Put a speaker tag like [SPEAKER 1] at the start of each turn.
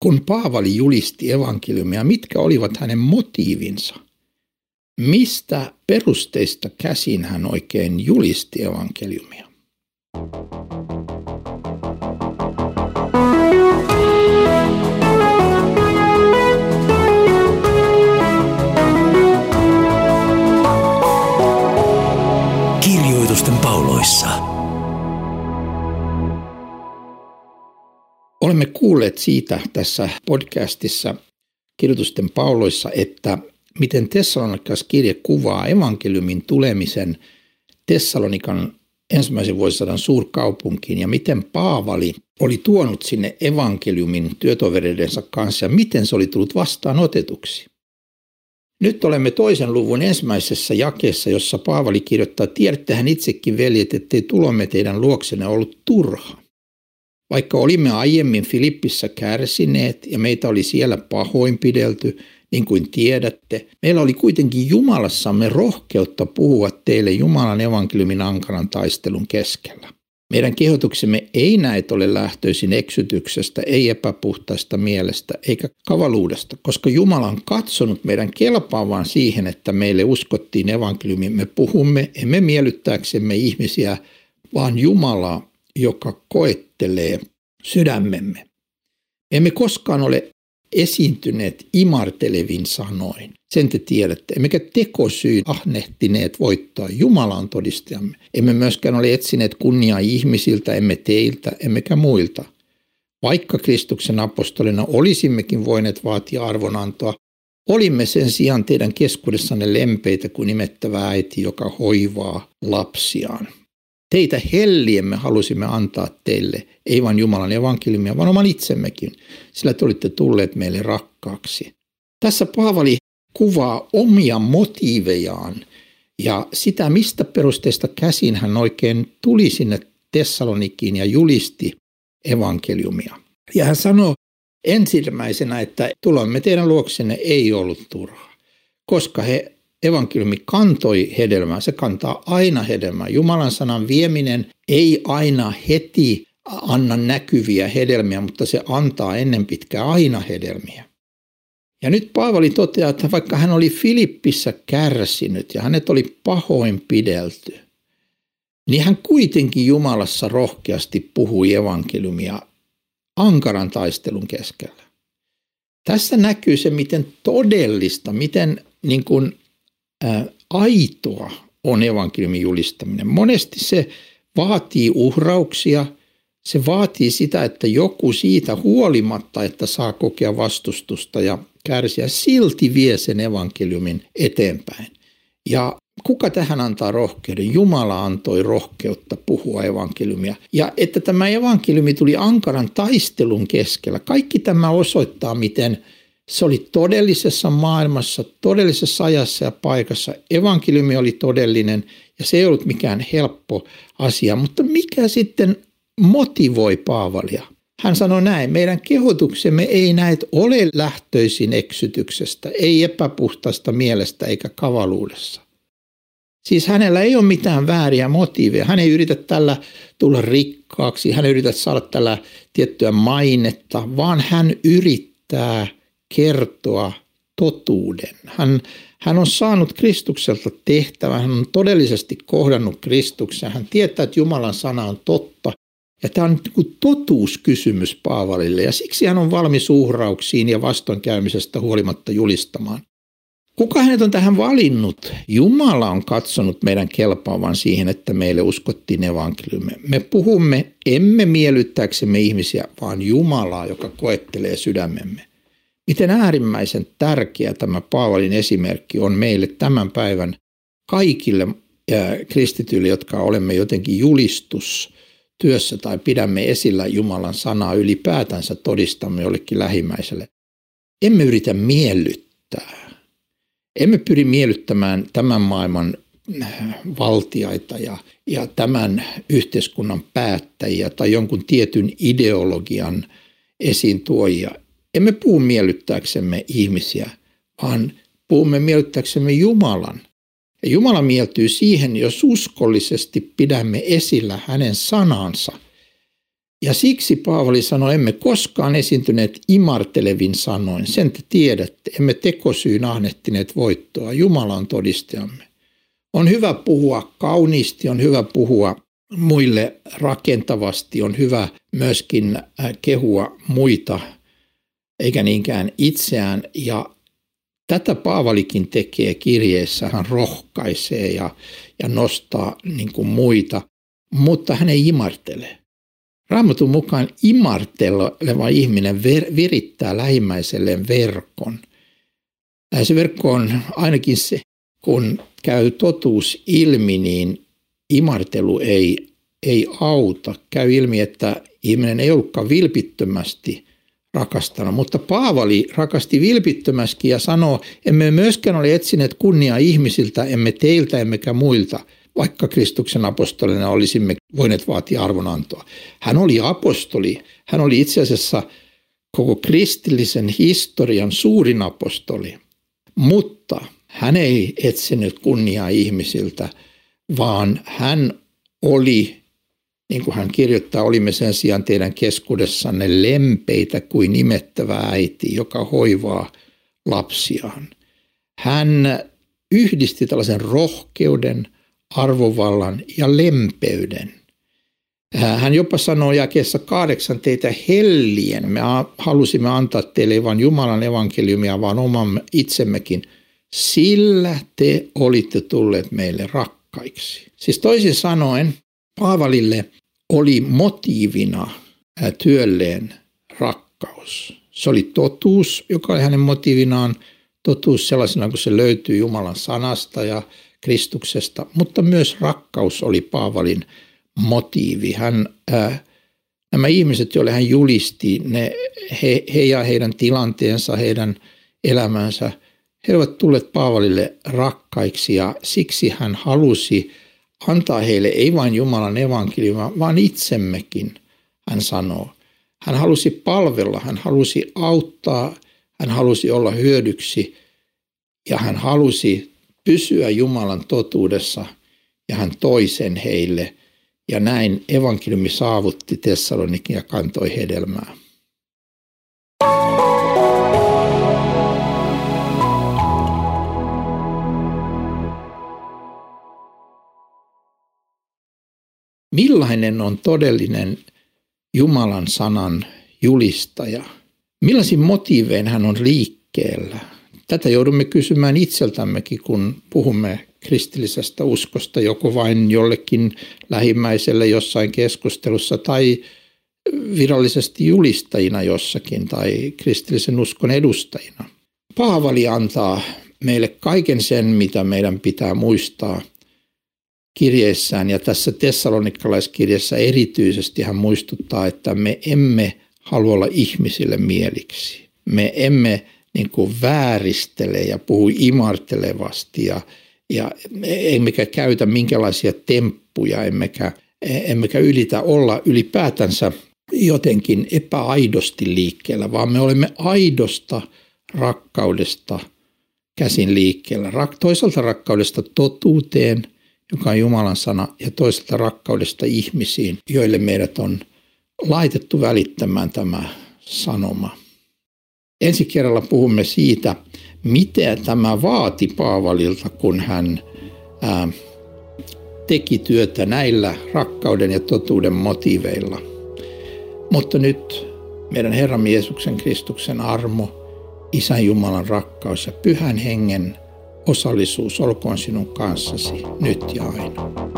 [SPEAKER 1] kun Paavali julisti evankeliumia, mitkä olivat hänen motiivinsa? Mistä perusteista käsin hän oikein julisti evankeliumia? Kuulleet siitä tässä podcastissa kirjoitusten pauloissa, että miten Tessalonikas kirje kuvaa evankeliumin tulemisen Tessalonikan ensimmäisen vuosisadan suurkaupunkiin ja miten Paavali oli tuonut sinne evankeliumin työtovereidensa kanssa ja miten se oli tullut vastaan otetuksi. Nyt olemme toisen luvun ensimmäisessä jakeessa, jossa Paavali kirjoittaa, tiedättehän itsekin veljet, ettei tulomme teidän luoksenne ollut turha. Vaikka olimme aiemmin Filippissä kärsineet ja meitä oli siellä pahoinpidelty, niin kuin tiedätte, meillä oli kuitenkin Jumalassamme rohkeutta puhua teille Jumalan evankeliumin ankaran taistelun keskellä. Meidän kehotuksemme ei näet ole lähtöisin eksytyksestä, ei epäpuhtaista mielestä eikä kavaluudesta, koska Jumala on katsonut meidän kelpaavan siihen, että meille uskottiin evankeliumi. Me puhumme, emme miellyttääksemme ihmisiä, vaan Jumalaa, joka koettelee sydämemme. Emme koskaan ole esiintyneet imartelevin sanoin. Sen te tiedätte. Emmekä tekosyyn ahnehtineet voittaa Jumalan todistajamme. Emme myöskään ole etsineet kunniaa ihmisiltä, emme teiltä, emmekä muilta. Vaikka Kristuksen apostolina olisimmekin voineet vaatia arvonantoa, olimme sen sijaan teidän keskuudessanne lempeitä kuin nimettävä äiti, joka hoivaa lapsiaan. Teitä helliemme halusimme antaa teille, ei vain Jumalan evankeliumia, vaan oman itsemmekin, sillä te olitte tulleet meille rakkaaksi. Tässä Paavali kuvaa omia motiivejaan ja sitä, mistä perusteesta käsin hän oikein tuli sinne Tessalonikiin ja julisti evankeliumia. Ja hän sanoo ensimmäisenä, että tulomme teidän luoksenne ei ollut turhaa, koska he evankeliumi kantoi hedelmää, se kantaa aina hedelmää. Jumalan sanan vieminen ei aina heti anna näkyviä hedelmiä, mutta se antaa ennen pitkää aina hedelmiä. Ja nyt Paavali toteaa, että vaikka hän oli Filippissä kärsinyt ja hänet oli pahoin pidelty, niin hän kuitenkin Jumalassa rohkeasti puhui evankeliumia ankaran taistelun keskellä. Tässä näkyy se, miten todellista, miten niin kuin aitoa on evankeliumin julistaminen. Monesti se vaatii uhrauksia, se vaatii sitä, että joku siitä huolimatta, että saa kokea vastustusta ja kärsiä, silti vie sen evankeliumin eteenpäin. Ja kuka tähän antaa rohkeuden? Jumala antoi rohkeutta puhua evankeliumia. Ja että tämä evankeliumi tuli ankaran taistelun keskellä. Kaikki tämä osoittaa, miten – se oli todellisessa maailmassa, todellisessa ajassa ja paikassa. Evankeliumi oli todellinen ja se ei ollut mikään helppo asia. Mutta mikä sitten motivoi Paavalia? Hän sanoi näin, meidän kehotuksemme ei näet ole lähtöisin eksytyksestä, ei epäpuhtaista mielestä eikä kavaluudessa. Siis hänellä ei ole mitään vääriä motiiveja. Hän ei yritä tällä tulla rikkaaksi, hän ei yritä saada tällä tiettyä mainetta, vaan hän yrittää – kertoa totuuden. Hän, hän on saanut Kristukselta tehtävän, hän on todellisesti kohdannut Kristuksen, hän tietää, että Jumalan sana on totta. Ja tämä on niin totuuskysymys Paavalille ja siksi hän on valmis uhrauksiin ja vastoinkäymisestä huolimatta julistamaan. Kuka hänet on tähän valinnut? Jumala on katsonut meidän kelpaavan siihen, että meille uskottiin evankeliumme. Me puhumme emme miellyttääksemme ihmisiä, vaan Jumalaa, joka koettelee sydämemme. Miten äärimmäisen tärkeä tämä Paavalin esimerkki on meille tämän päivän kaikille kristityille, jotka olemme jotenkin julistus työssä tai pidämme esillä Jumalan sanaa ylipäätänsä todistamme jollekin lähimmäiselle. Emme yritä miellyttää. Emme pyri miellyttämään tämän maailman valtiaita ja, ja tämän yhteiskunnan päättäjiä tai jonkun tietyn ideologian esiin tuojia. Emme puhu miellyttääksemme ihmisiä, vaan puhumme miellyttääksemme Jumalan. Ja Jumala mieltyy siihen, jos uskollisesti pidämme esillä hänen sanansa. Ja siksi Paavali sanoi, emme koskaan esiintyneet imartelevin sanoin. Sen te tiedätte, emme tekosyyn ahnehtineet voittoa. Jumala on todistajamme. On hyvä puhua kauniisti, on hyvä puhua muille rakentavasti, on hyvä myöskin äh, kehua muita, eikä niinkään itseään. Ja tätä Paavalikin tekee kirjeessä, hän rohkaisee ja, ja nostaa niin kuin muita, mutta hän ei imartele. Raamatun mukaan imarteleva ihminen ver, virittää lähimmäiselleen verkon. Se verkko on ainakin se, kun käy totuus ilmi, niin imartelu ei, ei auta. Käy ilmi, että ihminen ei ollutkaan vilpittömästi rakastanut, mutta Paavali rakasti vilpittömästi ja sanoo, emme myöskään ole etsineet kunniaa ihmisiltä, emme teiltä emmekä muilta, vaikka Kristuksen apostolina olisimme voineet vaatia arvonantoa. Hän oli apostoli, hän oli itse asiassa koko kristillisen historian suurin apostoli, mutta hän ei etsinyt kunniaa ihmisiltä, vaan hän oli, niin kuin hän kirjoittaa, olimme sen sijaan teidän keskuudessanne lempeitä kuin nimettävä äiti, joka hoivaa lapsiaan. Hän yhdisti tällaisen rohkeuden, arvovallan ja lempeyden. Hän jopa sanoo jakeessa kahdeksan teitä hellien. Me halusimme antaa teille vain Jumalan evankeliumia, vaan omamme itsemmekin – sillä te olitte tulleet meille rakkaiksi. Siis toisin sanoen, Paavalille oli motiivina työlleen rakkaus. Se oli totuus, joka oli hänen motiivinaan, totuus sellaisena kuin se löytyy Jumalan sanasta ja Kristuksesta, mutta myös rakkaus oli Paavalin motiivi. Hän, äh, nämä ihmiset, joille hän julisti, ne, he, he ja heidän tilanteensa, heidän elämänsä – he ovat tulleet Paavalille rakkaiksi ja siksi hän halusi antaa heille ei vain Jumalan evankeliumia, vaan itsemmekin, hän sanoo. Hän halusi palvella, hän halusi auttaa, hän halusi olla hyödyksi ja hän halusi pysyä Jumalan totuudessa ja hän toi sen heille. Ja näin evankeliumi saavutti Tessalonikin ja kantoi hedelmää. Millainen on todellinen Jumalan sanan julistaja? Millaisin motiivein hän on liikkeellä? Tätä joudumme kysymään itseltämmekin, kun puhumme kristillisestä uskosta joko vain jollekin lähimmäiselle jossain keskustelussa tai virallisesti julistajina jossakin tai kristillisen uskon edustajina. Paavali antaa meille kaiken sen, mitä meidän pitää muistaa kirjeessään ja tässä tessalonikalaiskirjassa erityisesti hän muistuttaa, että me emme halua olla ihmisille mieliksi. Me emme niin kuin vääristele ja puhu imartelevasti ja, ja emmekä käytä minkälaisia temppuja, emmekä, emmekä ylitä olla ylipäätänsä jotenkin epäaidosti liikkeellä, vaan me olemme aidosta rakkaudesta käsin liikkeellä. Toisaalta rakkaudesta totuuteen – joka on Jumalan sana, ja toisaalta rakkaudesta ihmisiin, joille meidät on laitettu välittämään tämä sanoma. Ensi kerralla puhumme siitä, mitä tämä vaati Paavalilta, kun hän ää, teki työtä näillä rakkauden ja totuuden motiiveilla. Mutta nyt meidän Herramme Jeesuksen Kristuksen armo, Isän Jumalan rakkaus ja Pyhän Hengen osallisuus olkoon sinun kanssasi nyt ja aina.